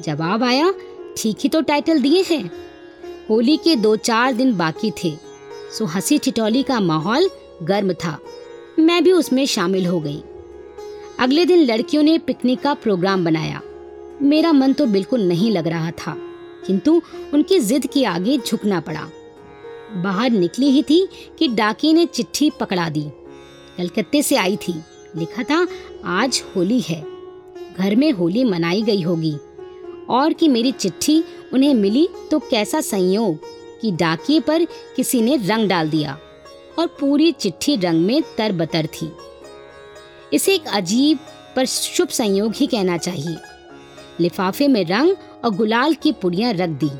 जवाब आया, ठीक ही तो टाइटल दिए हैं। होली के दो चार दिन बाकी थे, सो हँसी ठिठौली का माहौल गर्म था। मैं भी उसमें शामिल हो गई। अगले दिन लड़कियों ने पिकनिक का प्रोग्राम बनाया। मेरा मन तो बिल्कुल नहीं लग रहा था, किंतु उनकी जिद के आगे झुकना पड़ा। बाहर निकली ही थी कि डाकी ने चिट्ठी पकड़ा दी। कलकत्ते से आई थी। लिखा था, आज होली है। घर में होली मनाई गई होगी। और कि मेरी चिट्ठी उन्हें मिली तो कैसा संयोग कि डाकिए पर किसी ने रंग डाल दिया और पूरी चिट्ठी रंग में तर बतर थी। इसे एक अजीब पर शुभ संयोग ही कहना चाहिए। लिफाफे में रंग और गुलाल की पुड़ियाँ रख दी।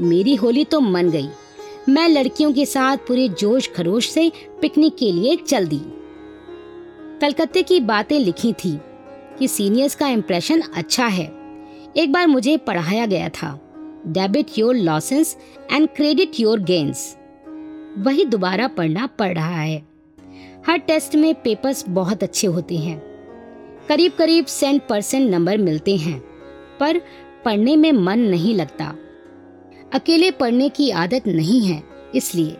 मेरी होली तो मन गई। मैं लड़कियों के साथ पूरे जोश खरोश से पिकनिक के लिए चल दी। कलकत्ते की बातें लिखी थी कि सीनियर्स का इम्प्रेशन अच्छा है। एक बार मुझे पढ़ाया गया था। Debit your losses and credit your gains वही दोबारा पढ़ना पड़ रहा है। हर टेस्ट में पेपर्स बहुत अच्छे होते हैं। करीब करीब सेंट परसेंट नंबर मिलते हैं। पर पढ़ने में मन नहीं लगता। अकेले पढ़ने की आदत नहीं है, इसलिए।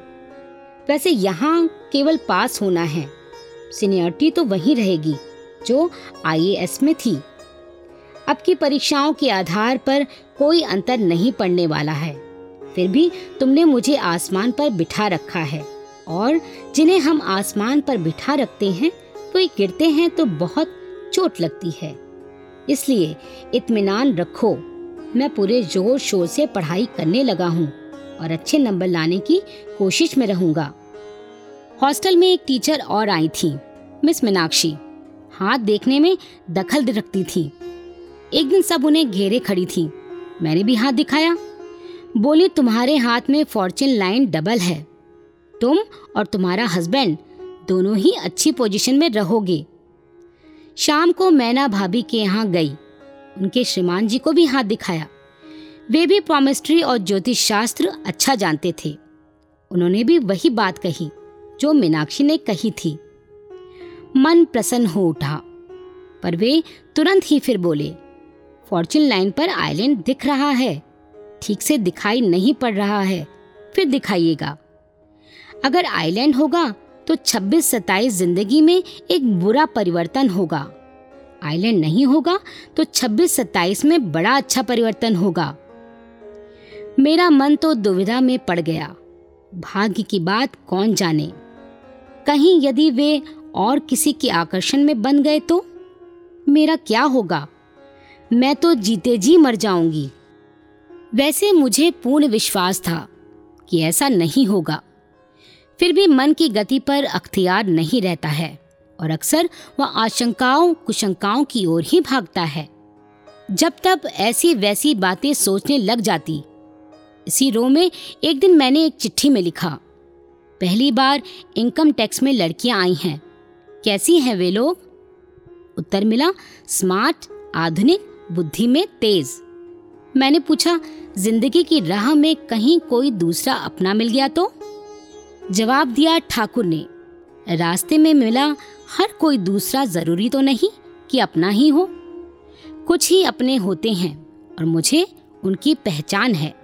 वैसे यहाँ केवल पास होना है। सीनियरिटी तो वही रहेगी, जो आईएएस में थी। अब की परीक्षाओं के आधार पर कोई अंतर नहीं पड़ने वाला है। फिर भी तुमने मुझे आसमान पर बिठा रखा है और जिन्हें हम आसमान पर बिठा रखते हैं, वो गिरते हैं तो बहुत चोट लगती है। इसलिए इत्मीनान रखो। मैं पूरे ज़ोर शोर से पढ़ाई करने लगा हूँ और अच्छे नंबर लाने की कोशिश में रहूँगा। हॉस्टल में एक टीचर और आई थी, मिस मीनाक्षी। हाथ देखने में दखल रखती थी। एक दिन सब उन्हें घेरे खड़ी थी। मैंने भी हाथ दिखाया। बोली, तुम्हारे हाथ में फॉर्चून लाइन डबल है। तुम और तुम्हारा हस्बैंड दोनों ही अच्छी पोजीशन में रहोगे। शाम को मैना भाभी के यहाँ गई। उनके श्रीमान जी को भी हाथ दिखाया। वे भी प्रोमिस्ट्री और ज्योतिष शास्त्र अच्छा जानते थे। उन्होंने भी वही बात कही, जो मीनाक्षी ने कही थी। मन प्रसन्न हो उठा। पर वे तुरंत ही फिर बोले फॉर्चून लाइन पर आइलैंड दिख रहा है। ठीक से दिखाई नहीं पड़ रहा है। फिर दिखाइएगा। अगर आइलैंड होगा तो 26-27 ज़िंदगी में एक बुरा परिवर्तन होगा। आइलैंड नहीं होगा तो 26-27 में बड़ा अच्छा परिवर्तन होगा। मेरा मन तो दुविधा में पड़ गया। भाग्य की बात कौन जाने? कहीं यदि वे और किसी के आकर्षण में बन गए तो? मेरा क्या होगा? मैं तो जीते जी मर जाऊँगी। वैसे मुझे पूर्ण विश्वास था कि ऐसा नहीं होगा। फिर भी मन की गति पर अख्तियार नहीं रहता है और अक्सर वह आशंकाओं, कुशंकाओं की ओर ही भागता है। जब तब ऐसी वैसी बातें सोचने लग जाती। इसी रो में एक दिन मैंने एक चिट्ठी में लिखा, पहली बार इनकम टैक्स में लड़कियाँ आई हैं। कैसी हैं वे लोग? उत्तर मिला, स्मार्ट, आधुनिक बुद्धि में तेज। मैंने पूछा, ज़िंदगी की राह में कहीं कोई दूसरा अपना मिल गया तो? जवाब दिया ठाकुर ने, रास्ते में मिला हर कोई दूसरा ज़रूरी तो नहीं कि अपना ही हो। कुछ ही अपने होते हैं और मुझे उनकी पहचान है।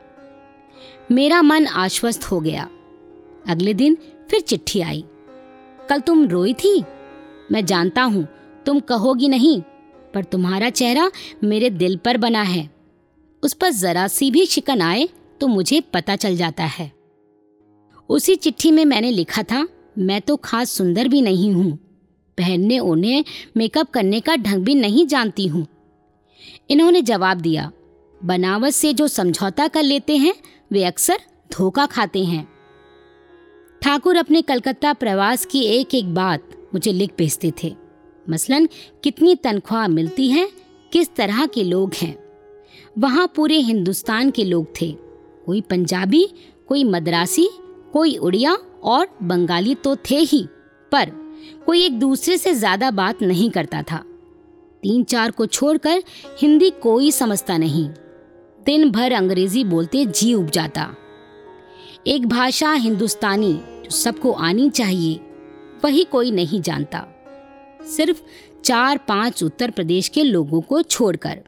मेरा मन आश्वस्त हो गया। अगले दिन फिर चिट्ठी आई। कल तुम रोई थी? मैं जानता हूँ, तुम कहोगी नहीं पर तुम्हारा चेहरा मेरे दिल पर बना है। उस पर जरा सी भी शिकन आए तो मुझे पता चल जाता है। उसी चिट्ठी में मैंने लिखा था, मैं तो खास सुंदर भी नहीं हूँ। पहनने ओढ़ने मेकअप करने का ढंग भी नहीं जानती हूँ। इन्होंने जवाब दिया, बनावट से जो समझौता कर लेते हैं, वे अक्सर धोखा खाते हैं। ठाकुर अपने कलकत्ता प्रवास की एक एक बात मुझे लिख भेजते थे। मसलन, कितनी तनख्वाह मिलती है, किस तरह के लोग हैं। वहाँ पूरे हिंदुस्तान के लोग थे। कोई पंजाबी, कोई मद्रासी, कोई उड़िया और बंगाली तो थे ही, पर कोई एक दूसरे से ज़्यादा बात नहीं करता था। तीन चार को छोड़कर हिंदी कोई समझता नहीं। दिन भर अंग्रेज़ी बोलते जी उब जाता। एक भाषा हिंदुस्तानी जो सबको आनी चाहिए, वही कोई नहीं जानता। सिर्फ़ चार पाँच उत्तर प्रदेश के लोगों को छोड़कर।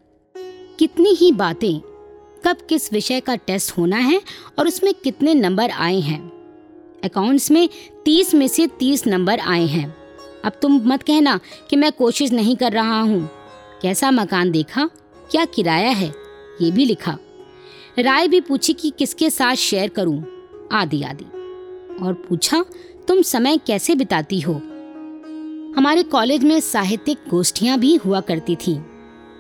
कितनी ही बातें, कब किस विषय का टेस्ट होना है और उसमें कितने नंबर आए हैं। अकाउंट्स में तीस में से तीस नंबर आए हैं। अब तुम मत कहना कि मैं कोशिश नहीं कर रहा हूँ। कैसा मकान देखा, क्या किराया है, ये भी लिखा। राय भी पूछी कि किसके साथ शेयर करूँ? आदि आदि। और पूछा, तुम समय कैसे बिताती हो? हमारे कॉलेज में साहित्यिक गोष्ठियाँ भी हुआ करती थी।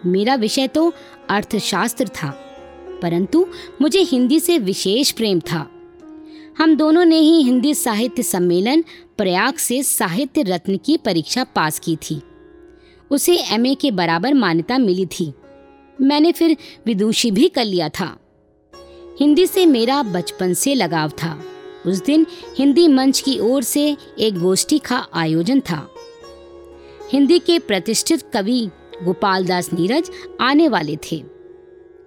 मेरा विषय तो अर्थशास्त्र था, परंतु मुझे हिंदी से विशेष प्रेम था। हम दोनों ने ही हिंदी साहित्य सम्मेलन प्रयाग से साहित्य रत्न की परीक्षा पास की थी। उसे एमए के बराबर मान्यता मिली थी। मैंने फिर विदुषी भी कर लिया था। हिंदी से मेरा बचपन से लगाव था। उस दिन हिंदी मंच की ओर से एक गोष्ठी का आयोजन था। हिंदी के प्रतिष्ठित कवि गोपाल दास नीरज आने वाले थे।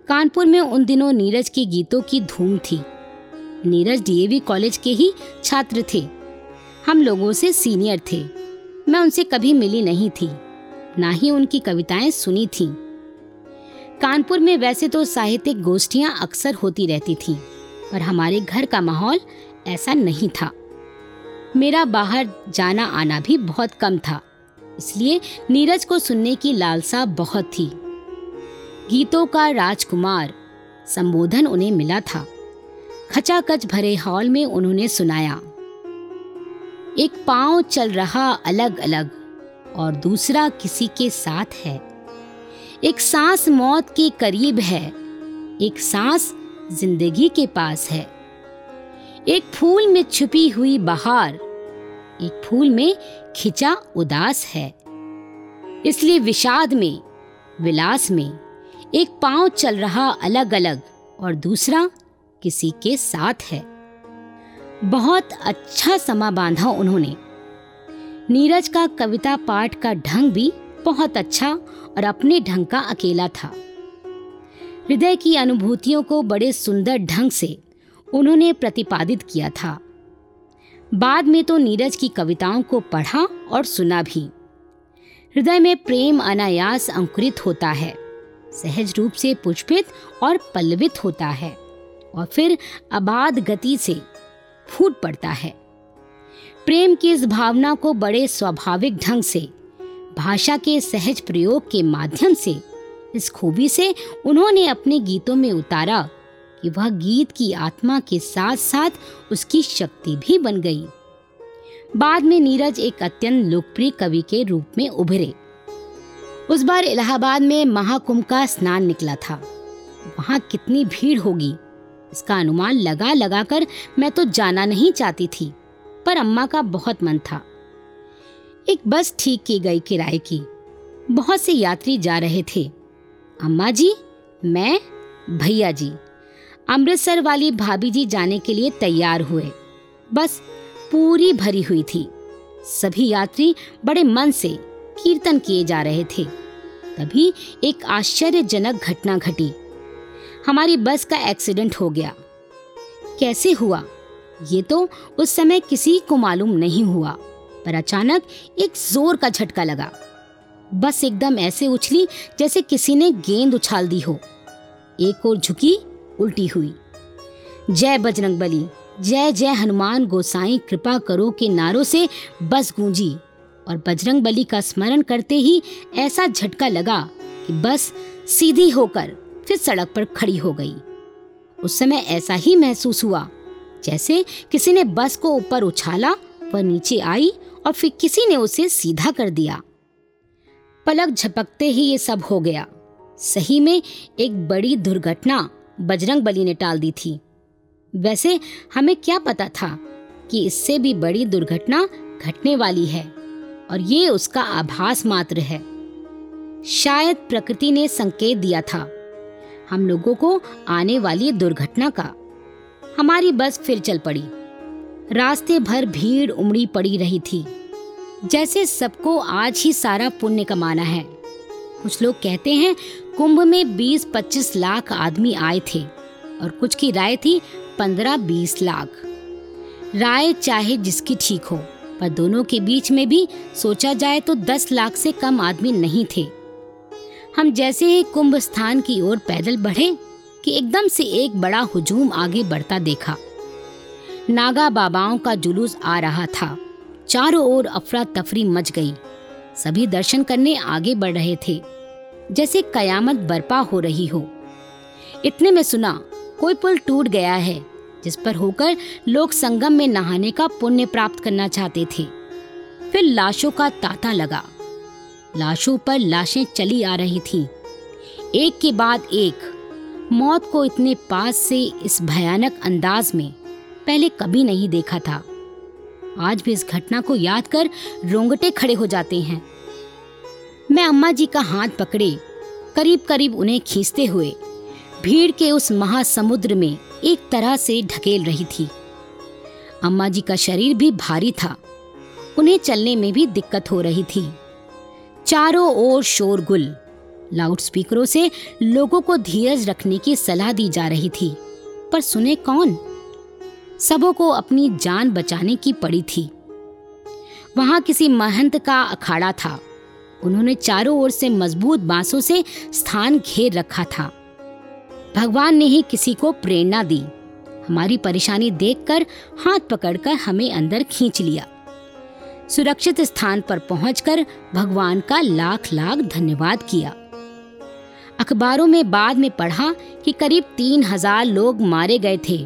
कानपुर में उन दिनों नीरज के गीतों की धूम थी। नीरज डीएवी कॉलेज के ही छात्र थे। हम लोगों से सीनियर थे। मैं उनसे कभी मिली नहीं थी। ना ही उनकी कविताएँ सुनी थीं। कानपुर में वैसे तो साहित्यिक गोष्ठियाँ अक्सर होती रहती थीं, पर हमारे घर का माहौल ऐसा नहीं था। मेरा बाहर जाना आना भी बहुत कम था। इसलिए नीरज को सुनने की लालसा बहुत थी। गीतों का राजकुमार संबोधन उन्हें मिला था। खचाखच भरे हॉल में उन्होंने सुनाया। एक पाँव चल रहा अलग अलग और दूसरा किसी के साथ है। एक सांस मौत के करीब है। एक सांस ज़िंदगी के पास है। एक फूल में छुपी हुई बहार एक फूल में खिंचा उदास है। इसलिए विषाद में, विलास में एक पाँव चल रहा अलग अलग और दूसरा किसी के साथ है। बहुत अच्छा समा बांधा उन्होंने। नीरज का कविता पाठ का ढंग भी बहुत अच्छा और अपने ढंग का अकेला था। हृदय की अनुभूतियों को बड़े सुंदर ढंग से उन्होंने प्रतिपादित किया था। बाद में तो नीरज की कविताओं को पढ़ा और सुना भी। हृदय में प्रेम अनायास अंकुरित होता है, सहज रूप से पुष्पित और पल्लवित होता है, और फिर अबाध गति से फूट पड़ता है। प्रेम की इस भावना को बड़े स्वाभाविक ढंग से, भाषा के सहज प्रयोग के माध्यम से, इस खूबी से उन्होंने अपने गीतों में उतारा कि वह गीत की आत्मा के साथ साथ उसकी शक्ति भी बन गई। बाद में नीरज एक अत्यंत लोकप्रिय कवि के रूप में उभरे। उस बार इलाहाबाद में महाकुंभ का स्नान निकला था। वहाँ कितनी भीड़ होगी? इसका अनुमान लगा लगा कर मैं तो जाना नहीं चाहती थी, पर अम्मा का बहुत मन था। एक बस ठीक की गई किराए की। बहुत से यात्री जा रहे थे। अम्मा जी, मैं, भैया जी। अमृतसर वाली भाभी जी जाने के लिए तैयार हुए। बस पूरी भरी हुई थी। सभी यात्री बड़े मन से कीर्तन किए जा रहे थे। तभी एक आश्चर्यजनक घटना घटी। हमारी बस का एक्सीडेंट हो गया। कैसे हुआ? ये तो उस समय किसी को मालूम नहीं हुआ, पर अचानक एक ज़ोर का झटका लगा। बस एकदम ऐसे उछली जैसे किसी ने गेंद उछाल दी हो। एक और झुकी उल्टी हुई। जय बजरंग बली, जय जय हनुमान गोसाई, कृपा करो के नारों से बस गूंजी। और बजरंग बली का स्मरण करते ही ऐसा झटका लगा कि बस सीधी होकर फिर सड़क पर खड़ी हो गई। उस समय ऐसा ही महसूस हुआ, जैसे किसी ने बस को ऊपर उछाला, वह नीचे आई और फिर किसी ने उसे सीधा कर दिया। पलक झपकते ही ये सब हो गया। सही में एक बड़ी दुर्घटना बजरंग बली ने टाल दी थी। वैसे हमें क्या पता था कि इससे भी बड़ी दुर्घटना घटने वाली है और ये उसका आभास मात्र है। शायद प्रकृति ने संकेत दिया था हम लोगों को आने वाली दुर्घटना का। हमारी बस फिर चल पड़ी। रास्ते भर भीड़ उमड़ी पड़ी रही थी। जैसे सबको आज ही सारा पुण्य कमाना है। कुछ लोग कहते हैं कुंभ में 20-25 लाख आदमी आए थे और कुछ की राय थी 15-20 लाख। राय चाहे जिसकी ठीक हो, पर दोनों के बीच में भी सोचा जाए तो 10 लाख से कम आदमी नहीं थे। हम जैसे ही कुंभ स्थान की ओर पैदल बढ़े कि एकदम से एक बड़ा हुजूम आगे बढ़ता देखा। नागा बाबाओं का जुलूस आ रहा था। चारों ओर अफरा तफरी मच गई। सभी दर्शन करने आगे बढ़ रहे थे। जैसे कयामत बर्पा हो रही हो। इतने में सुना, कोई पुल टूट गया है, जिस पर होकर लोग संगम में नहाने का पुण्य प्राप्त करना चाहते थे। फिर लाशों का तांता लगा। लाशों पर लाशें चली आ रही थीं। एक के बाद एक, मौत को इतने पास से इस भयानक अंदाज में पहले कभी नहीं देखा था। आज भी इस घटना को याद कर रोंगटे खड़े हो जाते हैं। मैं अम्मा जी का हाथ पकड़े करीब करीब उन्हें खींचते हुए, भीड़ के उस महासमुद्र में एक तरह से ढकेल रही थी। अम्मा जी का शरीर भी भारी था, उन्हें चलने में भी दिक्कत हो रही थी। चारों ओर शोरगुल, लाउडस्पीकरों से लोगों को धीरज रखने की सलाह दी जा रही थी, पर सुने कौन? सबों को अपनी जान बचाने की पड़ी थी। वहाँ किसी महंत का अखाड़ा था। उन्होंने चारों ओर से मज़बूत बांसों से स्थान घेर रखा था। भगवान ने ही किसी को प्रेरणा दी। हमारी परेशानी देखकर हाथ पकड़कर हमें अंदर खींच लिया। सुरक्षित स्थान पर पहुंचकर भगवान का लाख लाख धन्यवाद किया। अखबारों में बाद में पढ़ा कि करीब तीन हज़ार लोग मारे गए थे।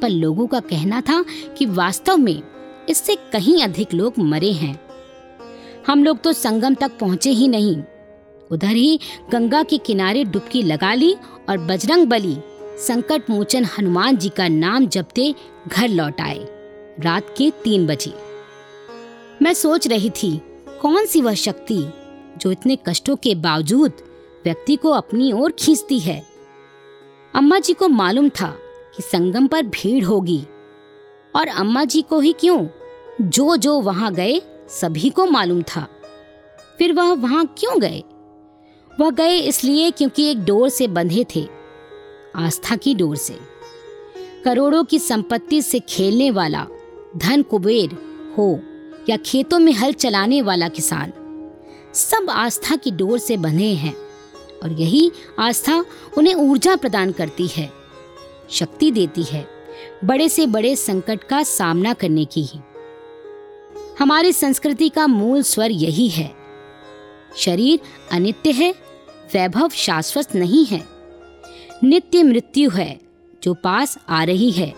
पर लोगों का कहना था कि वास्तव में इससे कहीं अधिक लोग मरे हैं। हम लोग तो संगम तक पहुँचे ही नहीं। उधर ही गंगा के किनारे डुबकी लगा ली और बजरंग बली, संकट मोचन हनुमान जी का नाम जपते घर लौट आए। रात के तीन बजे। मैं सोच रही थी, कौन सी वह शक्ति जो इतने कष्टों के बावजूद व्यक्ति को अपनी ओर खींचती है? अम्मा जी को मालूम था कि संगम पर भीड़ होगी। और अम्मा जी को ही क्यों? जो जो वहाँ गए सभी को मालूम था। फिर वह वहाँ क्यों गए? वह गए इसलिए क्योंकि एक डोर से बंधे थे, आस्था की डोर से। करोड़ों की संपत्ति से खेलने वाला, धन कुबेर, हो, या खेतों में हल चलाने वाला किसान, सब आस्था की डोर से बंधे हैं, और यही आस्था उन्हें ऊर्जा प्रदान करती है, शक्ति देती है, बड़े से बड़े संकट का सामना करने की ही। हमारी संस्कृति का मूल स्वर यही है। शरीर अनित्य है, वैभव शाश्वत नहीं है। नित्य मृत्यु है, जो पास आ रही है।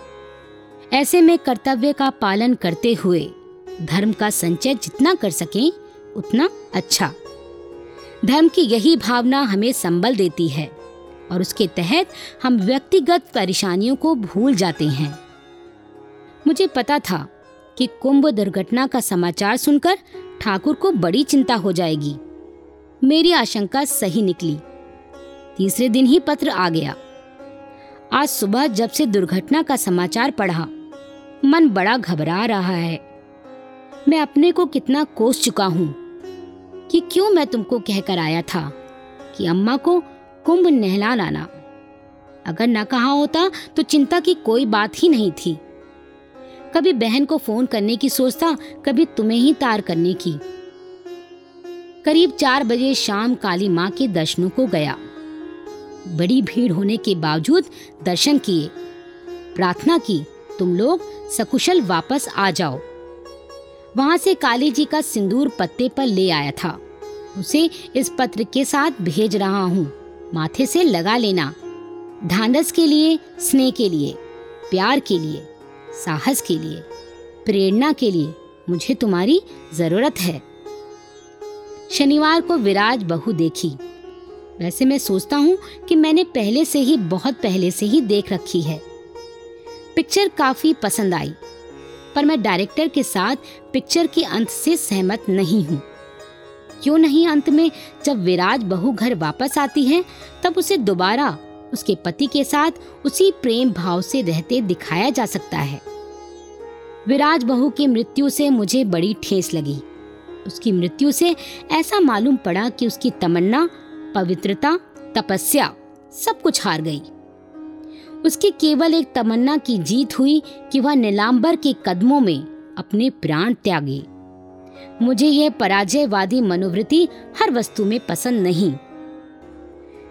ऐसे में कर्तव्य का पालन करते हुए, धर्म का संचय जितना कर सकें, उतना अच्छा। धर्म की यही भावना हमें संबल देती है, और उसके तहत हम व्यक्तिगत परेशानियों को भूल जाते हैं। मुझे पता था कि कुंभ दुर्घटना का समाचार सुनकर ठाकुर को बड़ी चिंता हो जाएगी। मेरी आशंका सही निकली। तीसरे दिन ही पत्र आ गया। आज सुबह जब से दुर्घटना का समाचार पढ़ा, मन बड़ा घबरा रहा है। मैं अपने को कितना कोस चुका हूँ कि क्यों मैं तुमको कहकर आया था कि अम्मा को कुंभ नहला लाना। अगर न कहा होता तो चिंता की कोई बात ही नहीं थी। कभी बहन को फ़ोन करने की सोचता कभी तुम्हें ही तार करने की। करीब चार बजे शाम काली माँ के दर्शनों को गया। बड़ी भीड़ होने के बावजूद दर्शन किए। प्रार्थना की, तुम लोग सकुशल वापस आ जाओ। वहाँ से काली जी का सिंदूर पत्ते पर ले आया था। उसे इस पत्र के साथ भेज रहा हूँ। माथे से लगा लेना। ढांढस के लिए, स्नेह के लिए, प्यार के लिए। साहस के लिए, प्रेरणा के लिए मुझे तुम्हारी ज़रूरत है। शनिवार को विराज बहू देखी। वैसे मैं सोचता हूँ कि मैंने पहले से ही, बहुत पहले से ही देख रखी है। पिक्चर काफ़ी पसंद आई, पर मैं डायरेक्टर के साथ पिक्चर के अंत से सहमत नहीं हूँ। क्यों नहीं अंत में जब विराज बहू घर वापस आती है, तब उसे दोबारा उसके पति के साथ उसी प्रेम भाव से रहते दिखाया जा सकता है। विराज बहू की मृत्यु से मुझे बड़ी ठेस लगी। उसकी मृत्यु से ऐसा मालूम पड़ा कि उसकी तमन्ना, पवित्रता, तपस्या सब कुछ हार गई। उसकी केवल एक तमन्ना की जीत हुई कि वह नीलांबर के कदमों में अपने प्राण त्यागे। मुझे यह पराजयवादी मनोवृत्ति हर वस्तु में पसंद नहीं।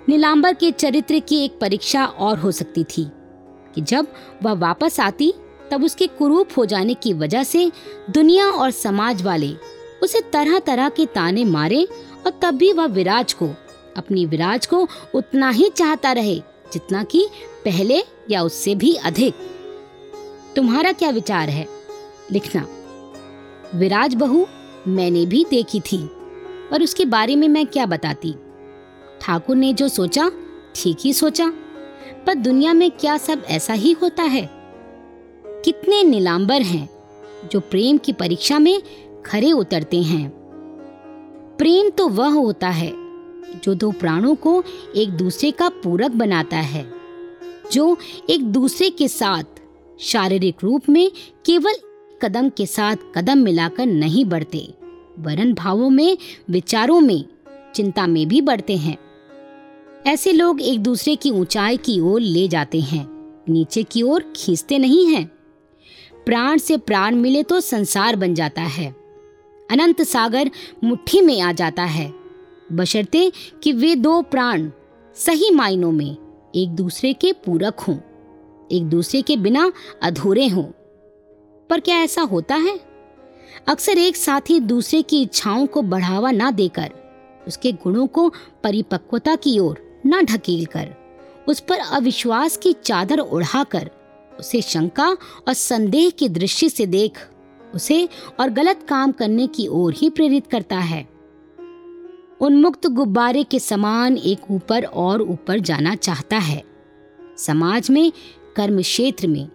नीलांबर के चरित्र की एक परीक्षा और हो सकती थी, कि जब वह वापस आती, तब उसके कुरूप हो जाने की वजह से दुनिया और समाज वाले उसे तरह तरह के ताने मारे और तब भी वह विराज को, अपनी विराज को उतना ही चाहता रहे, जितना कि पहले या उससे भी अधिक। तुम्हारा क्या विचार है? लिखना। विराज बहू, मैंने भी देखी थी पर उसके बारे में मैं क्या बताती? ठाकुर ने जो सोचा, ठीक ही सोचा। पर दुनिया में क्या सब ऐसा ही होता है? कितने नीलांबर हैं जो प्रेम की परीक्षा में खरे उतरते हैं। प्रेम तो वह होता है जो दो प्राणों को एक दूसरे का पूरक बनाता है, जो एक दूसरे के साथ शारीरिक रूप में केवल कदम के साथ कदम मिलाकर नहीं बढ़ते, वरन भावों में, विचारों में, चिंता में भी बढ़ते हैं। ऐसे लोग एक दूसरे की ऊंचाई की ओर ले जाते हैं, नीचे की ओर खींचते नहीं हैं। प्राण से प्राण मिले तो संसार बन जाता है। अनंत सागर मुट्ठी में आ जाता है। बशर्ते कि वे दो प्राण सही मायनों में एक दूसरे के पूरक हों, एक दूसरे के बिना अधूरे हों। पर क्या ऐसा होता है? अक्सर एक साथी दूसरे की इच्छाओं को बढ़ावा ना देकर, उसके गुणों को परिपक्वता की ओर न ढकेल कर, उस पर अविश्वास की चादर उड़ाकर उसे शंका और संदेह की दृष्टि से देख, उसे और गलत काम करने की ओर ही प्रेरित करता है। उन्मुक्त गुब्बारे के समान एक ऊपर और ऊपर जाना चाहता है, समाज में, कर्म क्षेत्र में,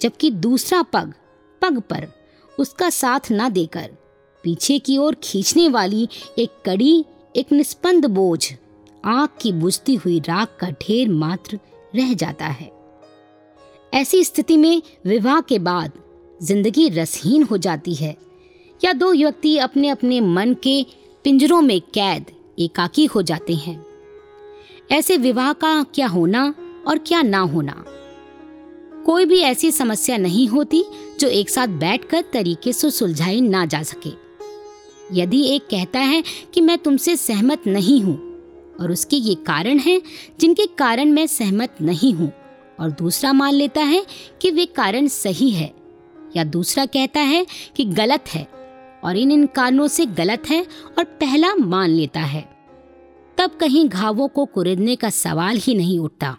जबकि दूसरा पग पग पर, उसका साथ न देकर, पीछे की ओर खींचने वाली एक कड़ी, एक निस्पंद बोझ। आग की बुझती हुई राख का ढेर मात्र रह जाता है। ऐसी स्थिति में विवाह के बाद ज़िंदगी रसहीन हो जाती है, या दो व्यक्ति अपने अपने मन के पिंजरों में कैद, एकाकी हो जाते हैं। ऐसे विवाह का क्या होना और क्या ना होना? कोई भी ऐसी समस्या नहीं होती जो एक साथ बैठकर तरीके से सुलझाई ना जा सके। यदि एक कहता है कि मैं तुमसे सहमत नहीं हूँ और उसके ये कारण हैं, जिनके कारण मैं सहमत नहीं हूँ। और दूसरा मान लेता है कि वे कारण सही है, या दूसरा कहता है कि गलत है, और इन इन कारणों से गलत है और पहला मान लेता है। तब कहीं घावों को कुरेदने का सवाल ही नहीं उठता।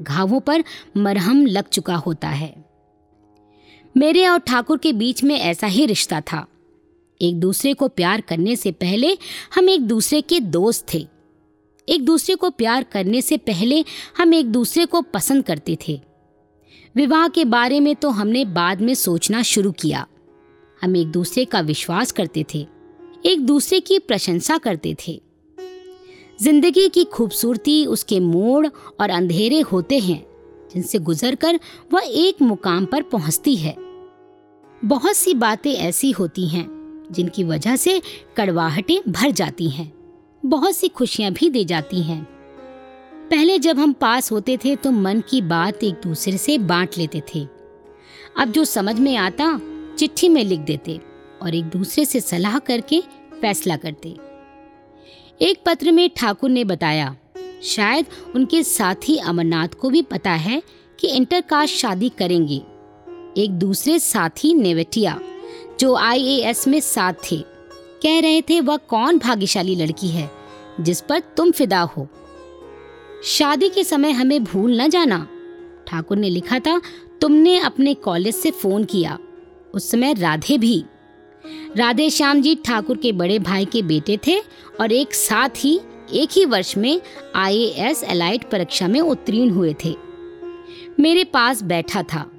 घावों पर मरहम लग चुका होता है। मेरे और ठाकुर के बीच में ऐसा ही रिश्ता था। एक दूसरे को प्यार करने से पहले हम एक दूसरे के दोस्त थे। एक दूसरे को प्यार करने से पहले हम एक दूसरे को पसंद करते थे। विवाह के बारे में तो हमने बाद में सोचना शुरू किया। हम एक दूसरे का विश्वास करते थे, एक दूसरे की प्रशंसा करते थे। ज़िंदगी की खूबसूरती, उसके मोड़ और अंधेरे होते हैं, जिनसे गुजरकर वह एक मुकाम पर पहुँचती है। बहुत सी बातें ऐसी होती हैं, जिनकी वजह से कड़वाहटें भर जाती हैं। बहुत सी खुशियाँ भी दे जाती हैं। पहले जब हम पास होते थे तो मन की बात एक दूसरे से बांट लेते थे। अब जो समझ में आता, चिट्ठी में लिख देते और एक दूसरे से सलाह करके फैसला करते। एक पत्र में ठाकुर ने बताया, शायद उनके साथी अमरनाथ को भी पता है कि इंटरकास्ट शादी करेंगे। एक दूसरे साथी नेवेटिया, जो आईएएस में साथ थे। कह रहे थे, वह कौन भाग्यशाली लड़की है जिस पर तुम फिदा हो? शादी के समय हमें भूल न जाना। ठाकुर ने लिखा था, तुमने अपने कॉलेज से फ़ोन किया। उस समय राधे भी। राधे श्याम जी ठाकुर के बड़े भाई के बेटे थे और एक साथ ही, एक ही वर्ष में आईएएस एलाइट परीक्षा में उत्तीर्ण हुए थे। मेरे पास बैठा था।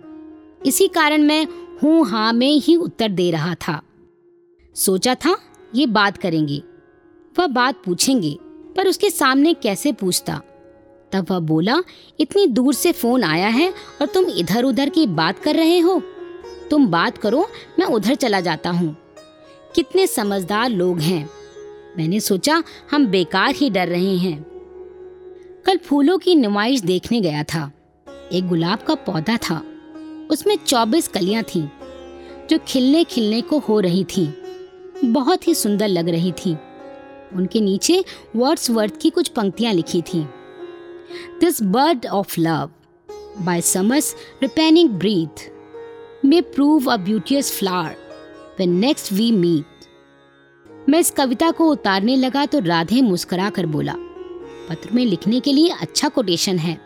इसी कारण मैं हूँ हाँ में ही उत्तर दे रहा था। सोचा था, ये बात करेंगे। वह बात पूछेंगे, पर उसके सामने कैसे पूछता? तब वह बोला, इतनी दूर से फ़ोन आया है और तुम इधर उधर की बात कर रहे हो। तुम बात करो, मैं उधर चला जाता हूँ। कितने समझदार लोग हैं। मैंने सोचा, हम बेकार ही डर रहे हैं। कल फूलों की नुमाइश देखने गया था। एक गुलाब का पौधा था। उसमें चौबीस कलियाँ थीं, जो खिलने खिलने को हो रही थीं। बहुत ही सुंदर लग रही थी। उनके नीचे वर्ड्स वर्थ की कुछ पंक्तियाँ लिखी थी। This bird of love by summer's ripening breath may prove a beauteous flower when next we meet मैं इस कविता को उतारने लगा तो राधे मुस्कुरा कर बोला, पत्र में लिखने के लिए अच्छा कोटेशन है।